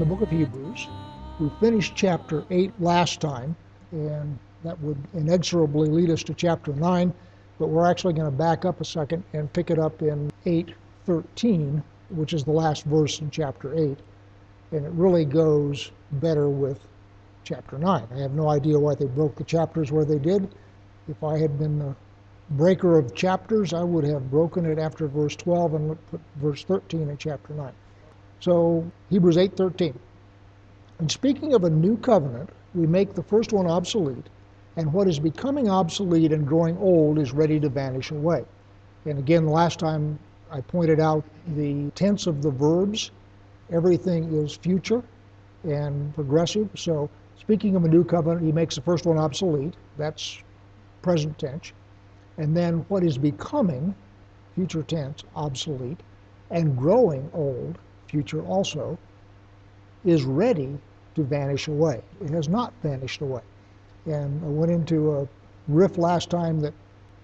the book of Hebrews. We finished chapter 8 last time, and that would inexorably lead us to chapter 9, but we're actually going to back up a second and pick it up in 8:13, which is the last verse in chapter 8. And it really goes better with chapter 9. I have no idea why they broke the chapters where they did. If I had been the breaker of chapters, I would have broken it after verse 12 and put verse 13 in chapter 9. So Hebrews 8:13. And speaking of a new covenant, we make the first one obsolete, and what is becoming obsolete and growing old is ready to vanish away. And again, last time I pointed out the tense of the verbs. Everything is future and progressive. So speaking of a new covenant, he makes the first one obsolete. That's present tense. And then what is becoming, future tense, obsolete, and growing old, future also, is ready to vanish away. It has not vanished away. And I went into a riff last time that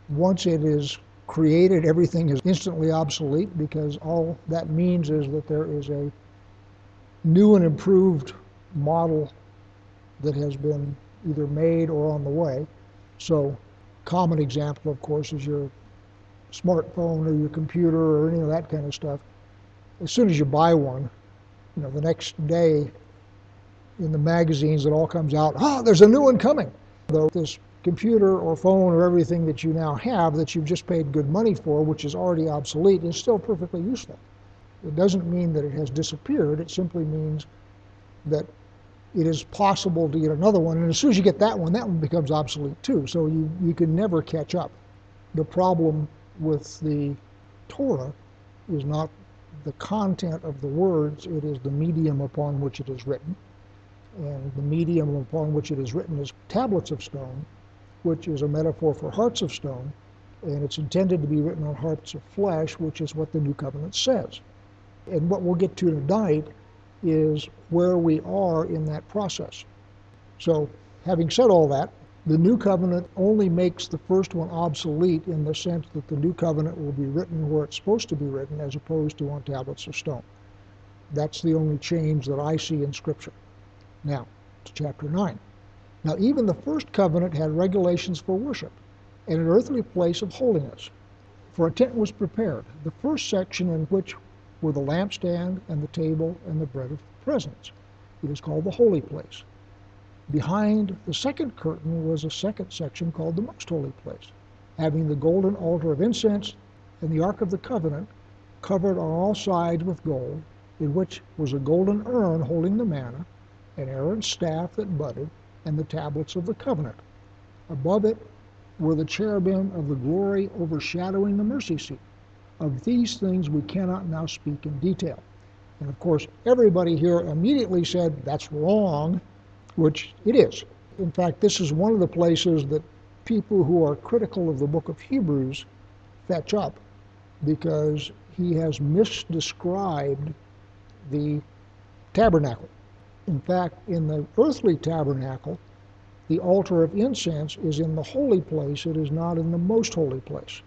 once it is created, everything is instantly obsolete because all that means is that there is a new and improved model that has been either made or on the way. So, common example, of course, is your smartphone or your computer or any of that kind of stuff. As soon as you buy one, you know, the next day in the magazines it all comes out, oh, there's a new one coming. Though this computer or phone or everything that you now have that you've just paid good money for, which is already obsolete, is still perfectly useful. It doesn't mean that it has disappeared, it simply means that it is possible to get another one, and as soon as you get that one, that one becomes obsolete too. So you, you can never catch up. The problem with the Torah is not the content of the words, it is the medium upon which it is written and the medium upon which it is written is tablets of stone, which is a metaphor for hearts of stone, and it's intended to be written on hearts of flesh, which is what the new covenant says. And what we'll get to tonight is where we are in that process. So, having said all that, the new covenant only makes the first one obsolete in the sense that the new covenant will be written where it's supposed to be written as opposed to on tablets of stone. That's the only change that I see in Scripture. Now, to chapter 9. Now, even the first covenant had regulations for worship and an earthly place of holiness. For a tent was prepared, the first section in which were the lampstand and the table and the bread of presence. It is called the holy place. Behind the second curtain was a second section called the most holy place, having the golden altar of incense and the ark of the covenant covered on all sides with gold, in which was a golden urn holding the manna and Aaron's staff that budded, and the tablets of the covenant. Above it were the cherubim of the glory overshadowing the mercy seat. Of these things we cannot now speak in detail. And of course, everybody here immediately said, that's wrong, which it is. In fact, this is one of the places that people who are critical of the book of Hebrews fetch up because he has misdescribed the tabernacle. In fact, in the earthly tabernacle, the altar of incense is in the holy place, it is not in the most holy place.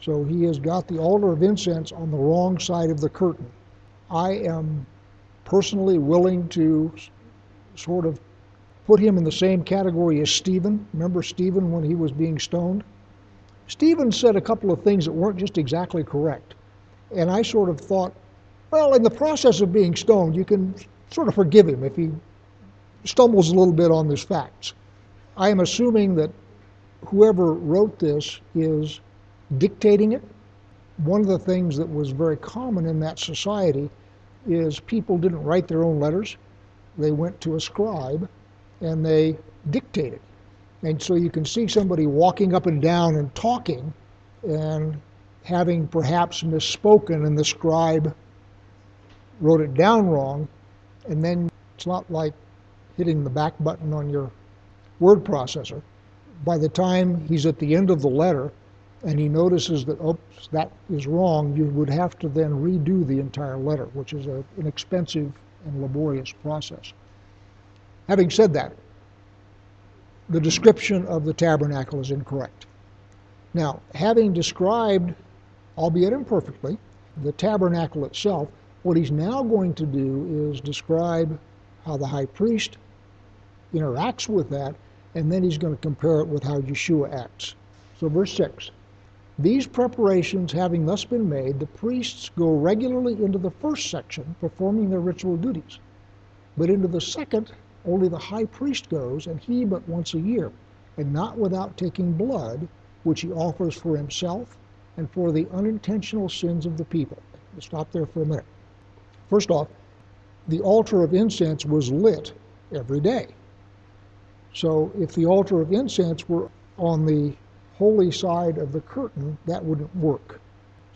So he has got the altar of incense on the wrong side of the curtain. I am personally willing to sort of put him in the same category as Stephen. Remember Stephen when he was being stoned? Stephen said a couple of things that weren't just exactly correct. And I sort of thought, well, in the process of being stoned, you can sort of forgive him if he stumbles a little bit on these facts. I am assuming that whoever wrote this is dictating it. One of the things that was very common in that society is people didn't write their own letters. They went to a scribe and they dictated. And so you can see somebody walking up and down and talking and having perhaps misspoken, and the scribe wrote it down wrong, and then it's not like hitting the back button on your word processor. By the time he's at the end of the letter and he notices that, oops, that is wrong, you would have to then redo the entire letter, which is an expensive and laborious process. Having said that, the description of the tabernacle is incorrect. Now, having described, albeit imperfectly, the tabernacle itself, What he's now going to do is describe how the high priest interacts with that, and then he's going to compare it with how Yeshua acts. So, verse 6 These preparations having thus been made, the priests go regularly into the first section, performing their ritual duties. But into the second, only the high priest goes, and he but once a year, and not without taking blood, which he offers for himself and for the unintentional sins of the people. We'll stop there for a minute. First off, the altar of incense was lit every day. So if the altar of incense were on the holy side of the curtain, that wouldn't work.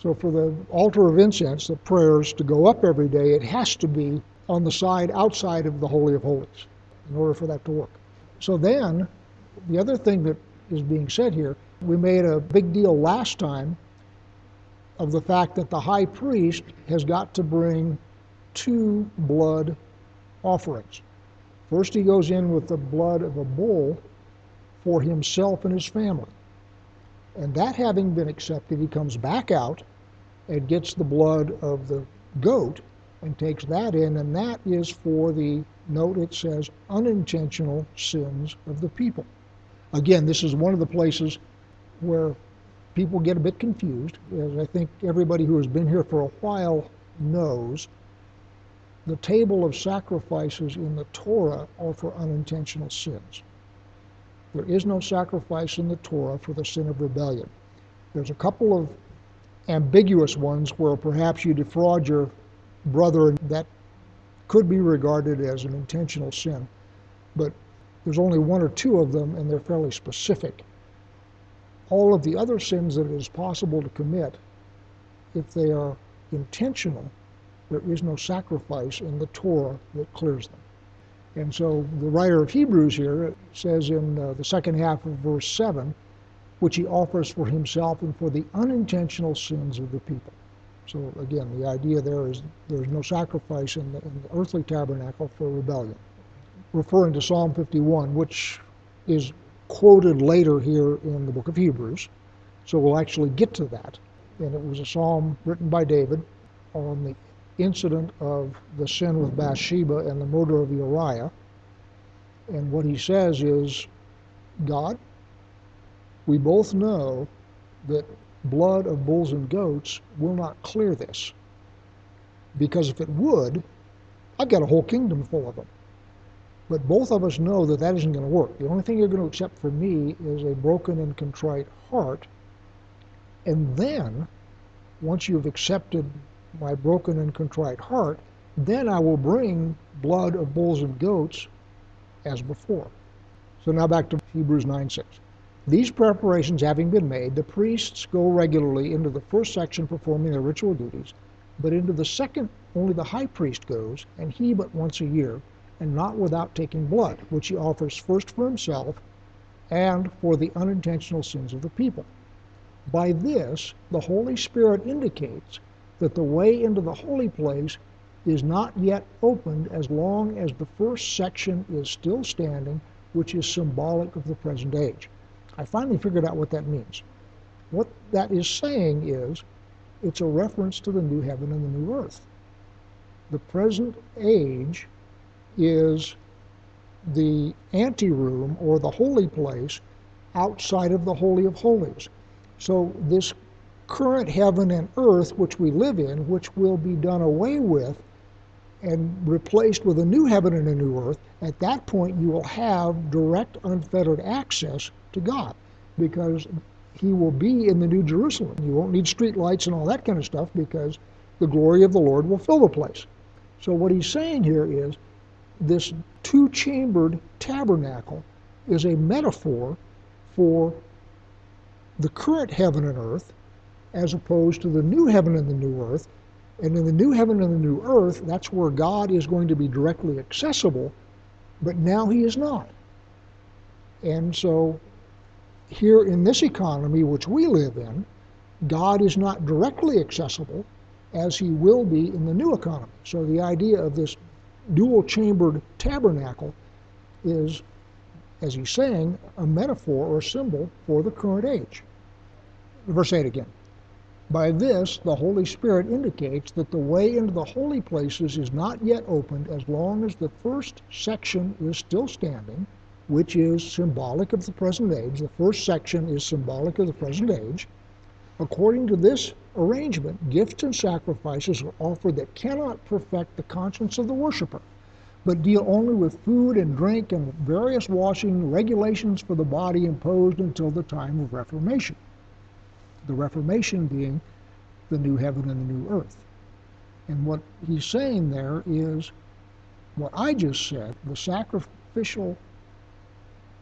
So for the altar of incense, the prayers to go up every day, it has to be on the side outside of the Holy of Holies in order for that to work. So then, the other thing that is being said here, we made a big deal last time of the fact that the high priest has got to bring two blood offerings. First, he goes in with the blood of a bull for himself and his family. And that having been accepted, he comes back out and gets the blood of the goat and takes that in, and that is for the note it says unintentional sins of the people. Again, this is one of the places where people get a bit confused, as I think everybody who has been here for a while knows. The table of sacrifices in the Torah are for unintentional sins. There is no sacrifice in the Torah for the sin of rebellion. There's a couple of ambiguous ones where perhaps you defraud your brother that could be regarded as an intentional sin. But there's only one or two of them, and they're fairly specific. All of the other sins that it is possible to commit, if they are intentional, there is no sacrifice in the Torah that clears them. And so the writer of Hebrews here says in uh, the second half of verse 7, which he offers for himself and for the unintentional sins of the people. So again, the idea there is there's no sacrifice in the, in the earthly tabernacle for rebellion. Referring to Psalm 51, which is quoted later here in the book of Hebrews. So we'll actually get to that. And it was a psalm written by David on the incident of the sin with Bathsheba and the murder of Uriah. And what he says is, God, we both know that blood of bulls and goats will not clear this. Because if it would, I've got a whole kingdom full of them. But both of us know that that isn't going to work. The only thing you're going to accept from me is a broken and contrite heart. And then, once you've accepted my broken and contrite heart, then I will bring blood of bulls and goats as before. So now back to Hebrews 9 6. These preparations having been made, the priests go regularly into the first section performing their ritual duties, but into the second only the high priest goes, and he but once a year, and not without taking blood, which he offers first for himself and for the unintentional sins of the people. By this, the Holy Spirit indicates that the way into the holy place is not yet opened as long as the first section is still standing, which is symbolic of the present age. I finally figured out what that means. What that is saying is it's a reference to the new heaven and the new earth. The present age is the anteroom or the holy place outside of the Holy of Holies. So, this current heaven and earth which we live in, which will be done away with and replaced with a new heaven and a new earth, at that point you will have direct, unfettered access to God because he will be in the New Jerusalem. You won't need street lights and all that kind of stuff because the glory of the Lord will fill the place. So, what he's saying here is this two chambered tabernacle is a metaphor for the current heaven and earth as opposed to the new heaven and the new earth. And in the new heaven and the new earth, that's where God is going to be directly accessible, but now he is not. And so here in this economy which we live in, God is not directly accessible as he will be in the new economy. So the idea of this dual chambered tabernacle is, as he's saying, a metaphor or a symbol for the current age. Verse 8 again. By this, the Holy Spirit indicates that the way into the holy places is not yet opened as long as the first section is still standing, which is symbolic of the present age. The first section is symbolic of the present age. According to this arrangement, gifts and sacrifices are offered that cannot perfect the conscience of the worshiper, but deal only with food and drink and various washing regulations for the body imposed until the time of Reformation the Reformation being the new heaven and the new earth. And what he's saying there is what I just said the sacrificial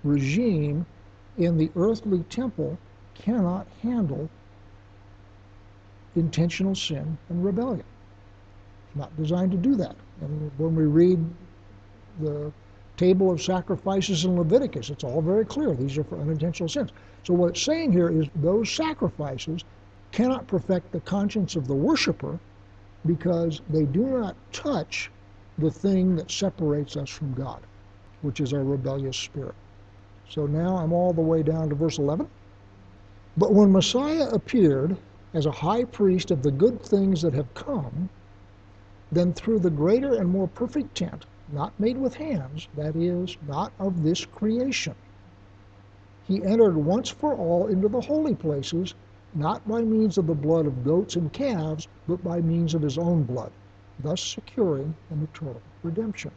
regime in the earthly temple cannot handle intentional sin and rebellion. It's not designed to do that. And when we read the table of sacrifices in Leviticus, it's all very clear. These are for unintentional sins. So what it's saying here is those sacrifices cannot perfect the conscience of the worshiper because they do not touch the thing that separates us from God, which is our rebellious spirit. So now I'm all the way down to verse 11. But when Messiah appeared as a high priest of the good things that have come, then through the greater and more perfect tent, not made with hands, that is, not of this creation, he entered once for all into the holy places, not by means of the blood of goats and calves, but by means of his own blood, thus securing an eternal redemption.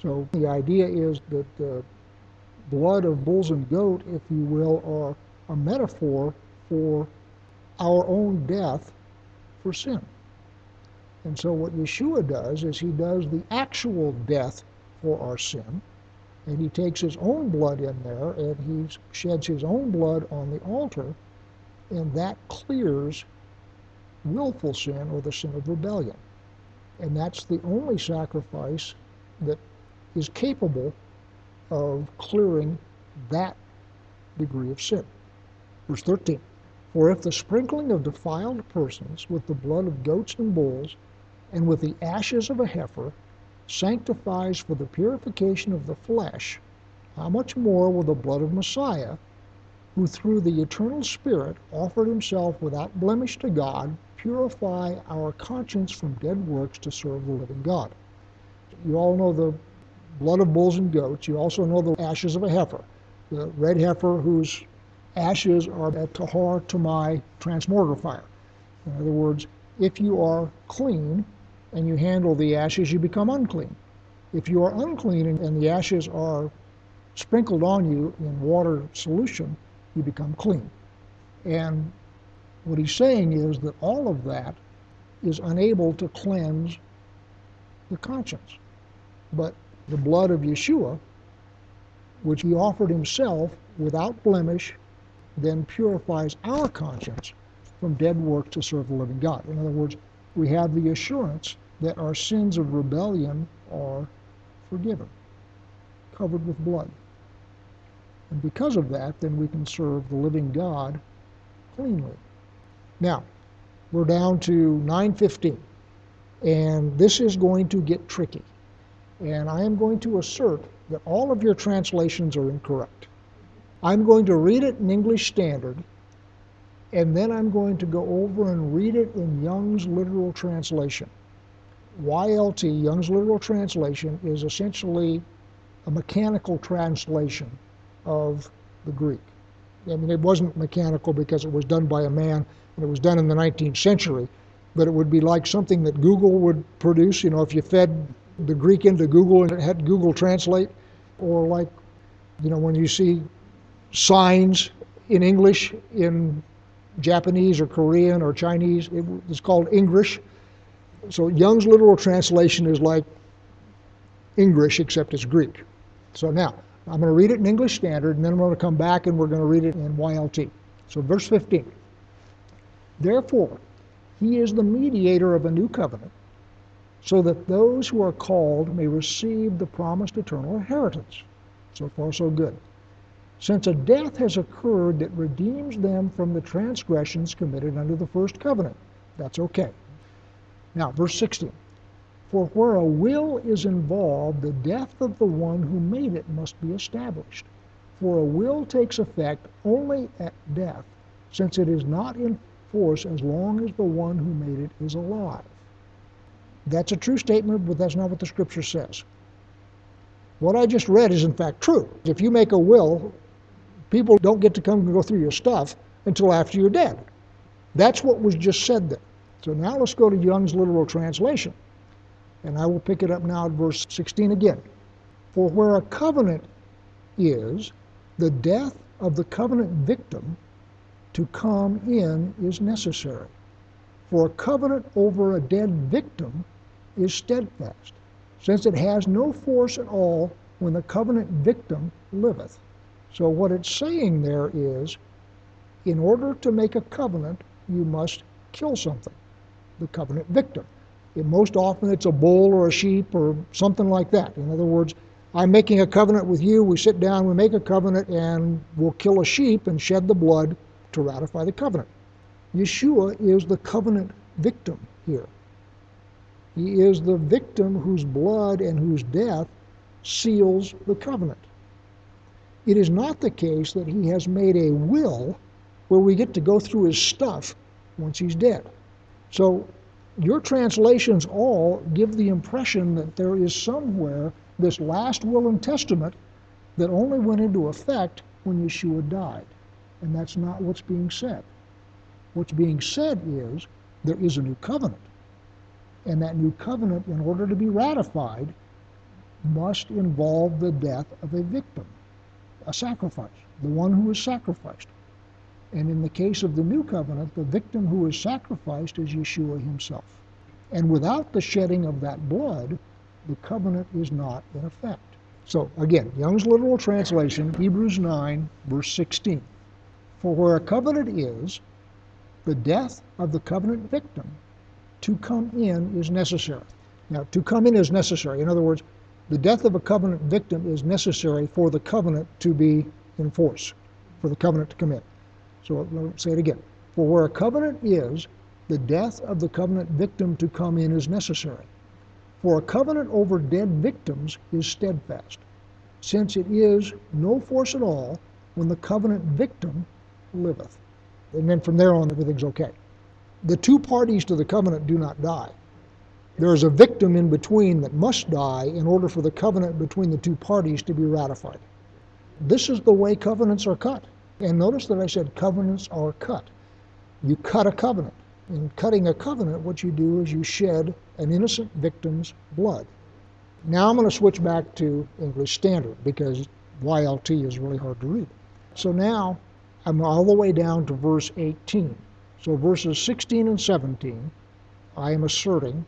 So the idea is that the blood of bulls and goat, if you will, are a metaphor for our own death for sin. And so what Yeshua does is he does the actual death for our sin and he takes his own blood in there and he sheds his own blood on the altar, and that clears willful sin or the sin of rebellion. And that's the only sacrifice that is capable of clearing that degree of sin. Verse 13 For if the sprinkling of defiled persons with the blood of goats and bulls and with the ashes of a heifer sanctifies for the purification of the flesh, how much more will the blood of Messiah, who through the eternal Spirit offered himself without blemish to God, purify our conscience from dead works to serve the living God? You all know the blood of bulls and goats. You also know the ashes of a heifer, the red heifer whose ashes are at Tahar Tamai transmogrifier. In other words, if you are clean, and you handle the ashes, you become unclean. If you are unclean and the ashes are sprinkled on you in water solution, you become clean. And what he's saying is that all of that is unable to cleanse the conscience. But the blood of Yeshua, which he offered himself without blemish, then purifies our conscience from dead works to serve the living God. In other words, we have the assurance that our sins of rebellion are forgiven, covered with blood. And because of that, then we can serve the living God cleanly. Now, we're down to 915, and this is going to get tricky. And I am going to assert that all of your translations are incorrect. I'm going to read it in English Standard, and then I'm going to go over and read it in Young's literal translation. YLT, Young's Literal Translation, is essentially a mechanical translation of the Greek. I mean, it wasn't mechanical because it was done by a man and it was done in the 19th century, but it would be like something that Google would produce, you know, if you fed the Greek into Google and it had Google Translate, or like, you know, when you see signs in English in Japanese or Korean or Chinese, it, it's called English so Young's literal translation is like English, except it's Greek. So now, I'm going to read it in English Standard, and then I'm going to come back and we're going to read it in YLT. So, verse 15. Therefore, he is the mediator of a new covenant, so that those who are called may receive the promised eternal inheritance. So far, so good. Since a death has occurred that redeems them from the transgressions committed under the first covenant, that's okay. Now, verse 16. For where a will is involved, the death of the one who made it must be established. For a will takes effect only at death, since it is not in force as long as the one who made it is alive. That's a true statement, but that's not what the scripture says. What I just read is in fact true. If you make a will, people don't get to come and go through your stuff until after you're dead. That's what was just said there. So now let's go to Young's literal translation. And I will pick it up now at verse 16 again. For where a covenant is, the death of the covenant victim to come in is necessary. For a covenant over a dead victim is steadfast, since it has no force at all when the covenant victim liveth. So, what it's saying there is in order to make a covenant, you must kill something, the covenant victim. And most often it's a bull or a sheep or something like that. In other words, I'm making a covenant with you. We sit down, we make a covenant, and we'll kill a sheep and shed the blood to ratify the covenant. Yeshua is the covenant victim here. He is the victim whose blood and whose death seals the covenant. It is not the case that he has made a will where we get to go through his stuff once he's dead. So your translations all give the impression that there is somewhere this last will and testament that only went into effect when Yeshua died. And that's not what's being said. What's being said is there is a new covenant. And that new covenant, in order to be ratified, must involve the death of a victim, a sacrifice, the one who is sacrificed. And in the case of the new covenant, the victim who is sacrificed is Yeshua himself. And without the shedding of that blood, the covenant is not in effect. So again, Young's literal translation, Hebrews 9, verse 16. For where a covenant is, the death of the covenant victim to come in is necessary. Now, to come in is necessary. In other words, the death of a covenant victim is necessary for the covenant to be in force, for the covenant to come in. So let me say it again. For where a covenant is, the death of the covenant victim to come in is necessary. For a covenant over dead victims is steadfast, since it is no force at all when the covenant victim liveth. And then from there on, everything's okay. The two parties to the covenant do not die. There is a victim in between that must die in order for the covenant between the two parties to be ratified. This is the way covenants are cut. And notice that I said covenants are cut. You cut a covenant. In cutting a covenant, what you do is you shed an innocent victim's blood. Now I'm going to switch back to English Standard because YLT is really hard to read. So now I'm all the way down to verse 18. So verses 16 and 17, I am asserting,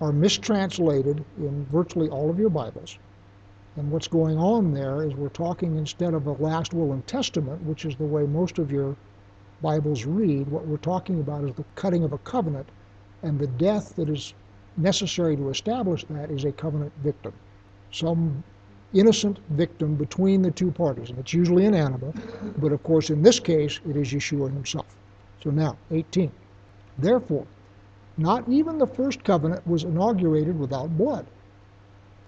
are mistranslated in virtually all of your Bibles. And what's going on there is we're talking instead of a last will and testament, which is the way most of your Bibles read, what we're talking about is the cutting of a covenant, and the death that is necessary to establish that is a covenant victim. Some innocent victim between the two parties. And it's usually an animal, but of course, in this case, it is Yeshua himself. So now, 18. Therefore, not even the first covenant was inaugurated without blood.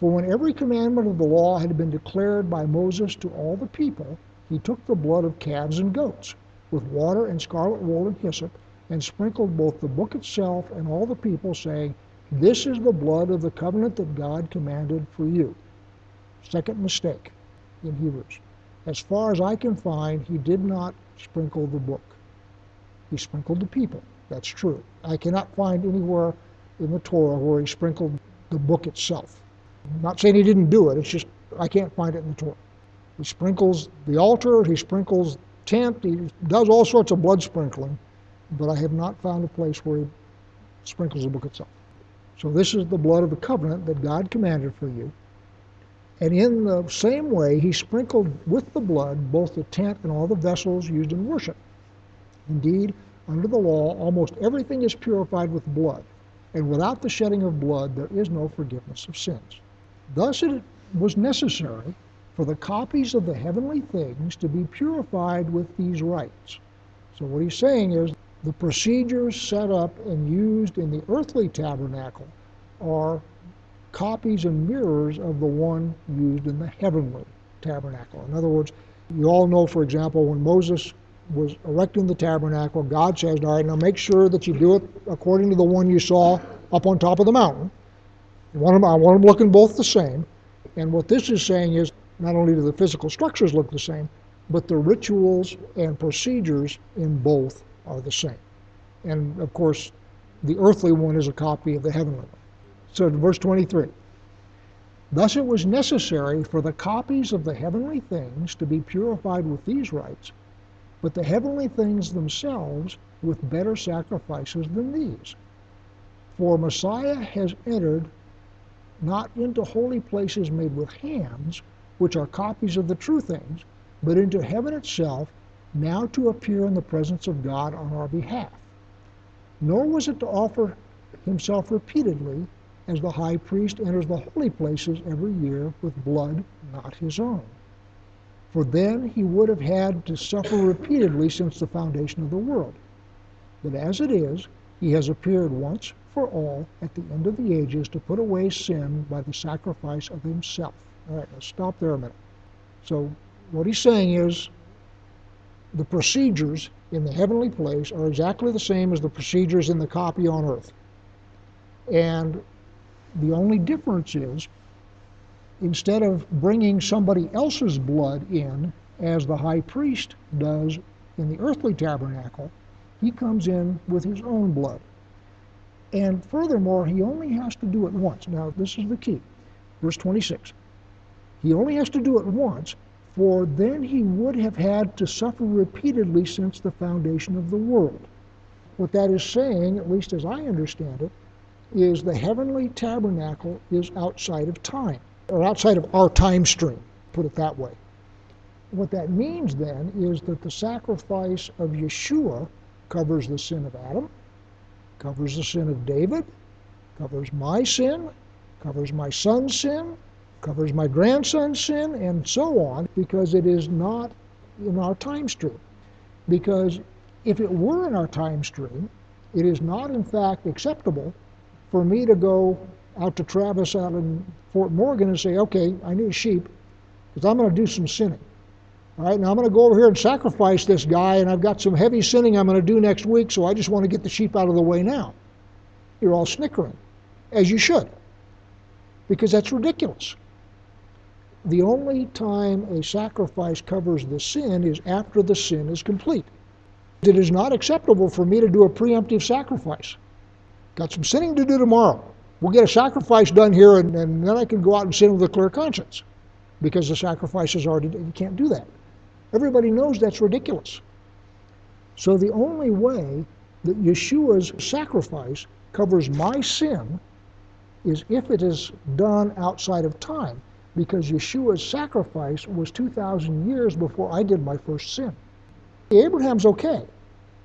For when every commandment of the law had been declared by Moses to all the people, he took the blood of calves and goats, with water and scarlet wool and hyssop, and sprinkled both the book itself and all the people, saying, This is the blood of the covenant that God commanded for you. Second mistake in Hebrews. As far as I can find, he did not sprinkle the book. He sprinkled the people. That's true. I cannot find anywhere in the Torah where he sprinkled the book itself. I'm not saying he didn't do it, it's just I can't find it in the Torah. He sprinkles the altar, he sprinkles tent, he does all sorts of blood sprinkling, but I have not found a place where he sprinkles the book itself. So this is the blood of the covenant that God commanded for you. And in the same way, he sprinkled with the blood both the tent and all the vessels used in worship. Indeed, under the law, almost everything is purified with blood, and without the shedding of blood, there is no forgiveness of sins. Thus, it was necessary for the copies of the heavenly things to be purified with these rites. So, what he's saying is the procedures set up and used in the earthly tabernacle are copies and mirrors of the one used in the heavenly tabernacle. In other words, you all know, for example, when Moses was erecting the tabernacle, God says, all right, now make sure that you do it according to the one you saw up on top of the mountain. I want them, I want them looking both the same. And what this is saying is not only do the physical structures look the same, but the rituals and procedures in both are the same. And of course, the earthly one is a copy of the heavenly one. So, verse 23 Thus it was necessary for the copies of the heavenly things to be purified with these rites, but the heavenly things themselves with better sacrifices than these. For Messiah has entered not into holy places made with hands, which are copies of the true things, but into heaven itself, now to appear in the presence of God on our behalf. Nor was it to offer himself repeatedly, as the high priest enters the holy places every year with blood not his own. For then he would have had to suffer repeatedly since the foundation of the world. But as it is, he has appeared once for all at the end of the ages to put away sin by the sacrifice of himself. All right, let's stop there a minute. So, what he's saying is the procedures in the heavenly place are exactly the same as the procedures in the copy on earth. And the only difference is instead of bringing somebody else's blood in, as the high priest does in the earthly tabernacle, he comes in with his own blood. And furthermore, he only has to do it once. Now, this is the key. Verse 26. He only has to do it once, for then he would have had to suffer repeatedly since the foundation of the world. What that is saying, at least as I understand it, is the heavenly tabernacle is outside of time, or outside of our time stream, put it that way. What that means then is that the sacrifice of Yeshua covers the sin of Adam, covers the sin of David, covers my sin, covers my son's sin, covers my grandson's sin, and so on, because it is not in our time stream. Because if it were in our time stream, it is not in fact acceptable for me to go out to Travis out in Fort Morgan and say, okay, I need sheep because I'm going to do some sinning. All right, now I'm going to go over here and sacrifice this guy, and I've got some heavy sinning I'm going to do next week, so I just want to get the sheep out of the way now. You're all snickering, as you should, because that's ridiculous. The only time a sacrifice covers the sin is after the sin is complete. It is not acceptable for me to do a preemptive sacrifice. Got some sinning to do tomorrow. We'll get a sacrifice done here, and, and then I can go out and sin with a clear conscience because the sacrifice is already done. You can't do that. Everybody knows that's ridiculous. So the only way that Yeshua's sacrifice covers my sin is if it is done outside of time, because Yeshua's sacrifice was 2,000 years before I did my first sin. Abraham's okay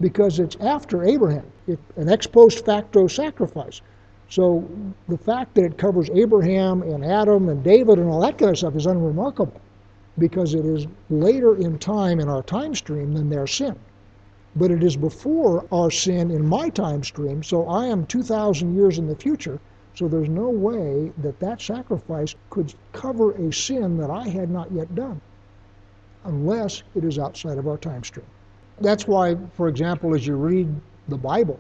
because it's after Abraham, it, an ex post facto sacrifice. So the fact that it covers Abraham and Adam and David and all that kind of stuff is unremarkable because it is later in time in our time stream than their sin. But it is before our sin in my time stream, so I am 2,000 years in the future, so there's no way that that sacrifice could cover a sin that I had not yet done unless it is outside of our time stream. That's why, for example, as you read the Bible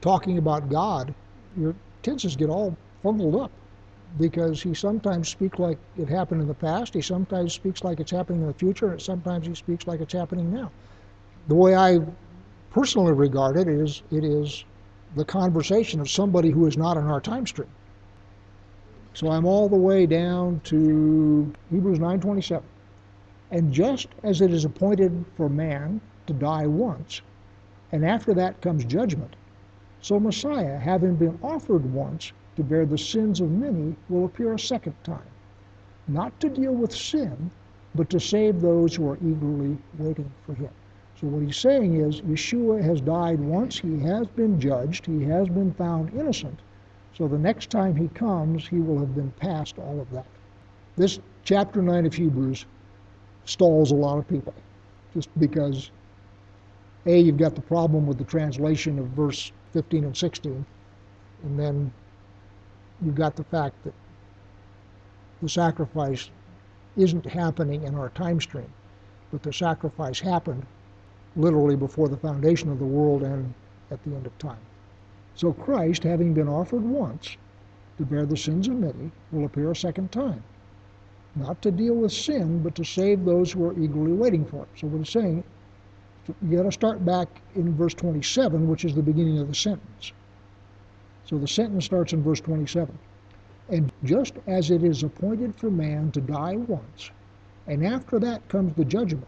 talking about God, your tenses get all fumbled up because he sometimes speaks like it happened in the past, he sometimes speaks like it's happening in the future, and sometimes he speaks like it's happening now. The way I personally regard it is it is the conversation of somebody who is not in our time stream. So I'm all the way down to Hebrews 9:27. And just as it is appointed for man to die once, and after that comes judgment. So Messiah, having been offered once to bear the sins of many, will appear a second time, not to deal with sin, but to save those who are eagerly waiting for him. So what he's saying is Yeshua has died once, he has been judged, he has been found innocent. So the next time he comes, he will have been past all of that. This chapter 9 of Hebrews stalls a lot of people just because a, you've got the problem with the translation of verse 15 and 16, and then you've got the fact that the sacrifice isn't happening in our time stream, but the sacrifice happened literally before the foundation of the world and at the end of time. So Christ, having been offered once to bear the sins of many, will appear a second time, not to deal with sin, but to save those who are eagerly waiting for it. So what he's saying, you got to start back in verse 27, which is the beginning of the sentence. So the sentence starts in verse 27. And just as it is appointed for man to die once, and after that comes the judgment,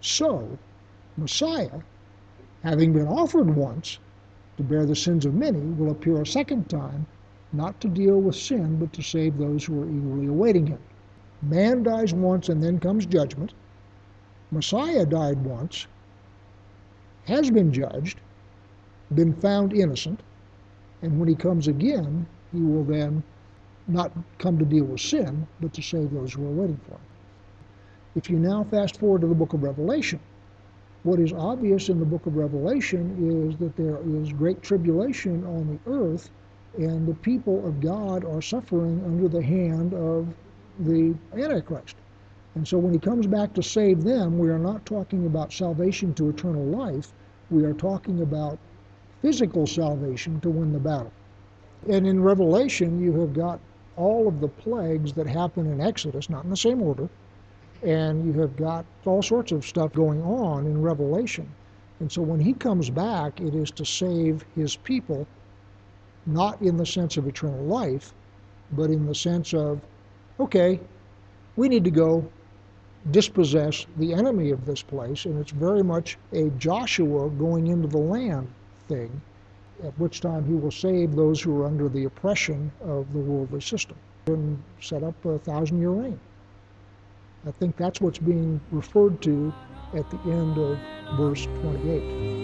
so Messiah, having been offered once to bear the sins of many, will appear a second time, not to deal with sin, but to save those who are eagerly awaiting him. Man dies once and then comes judgment. Messiah died once, has been judged, been found innocent, and when he comes again, he will then not come to deal with sin, but to save those who are waiting for him. If you now fast forward to the book of Revelation, what is obvious in the book of Revelation is that there is great tribulation on the earth, and the people of God are suffering under the hand of the Antichrist. And so when he comes back to save them, we are not talking about salvation to eternal life. We are talking about physical salvation to win the battle. And in Revelation, you have got all of the plagues that happen in Exodus, not in the same order, and you have got all sorts of stuff going on in Revelation. And so when he comes back, it is to save his people, not in the sense of eternal life, but in the sense of, okay, we need to go dispossess the enemy of this place, and it's very much a Joshua going into the land thing, at which time he will save those who are under the oppression of the worldly system and set up a thousand year reign. I think that's what's being referred to at the end of verse 28.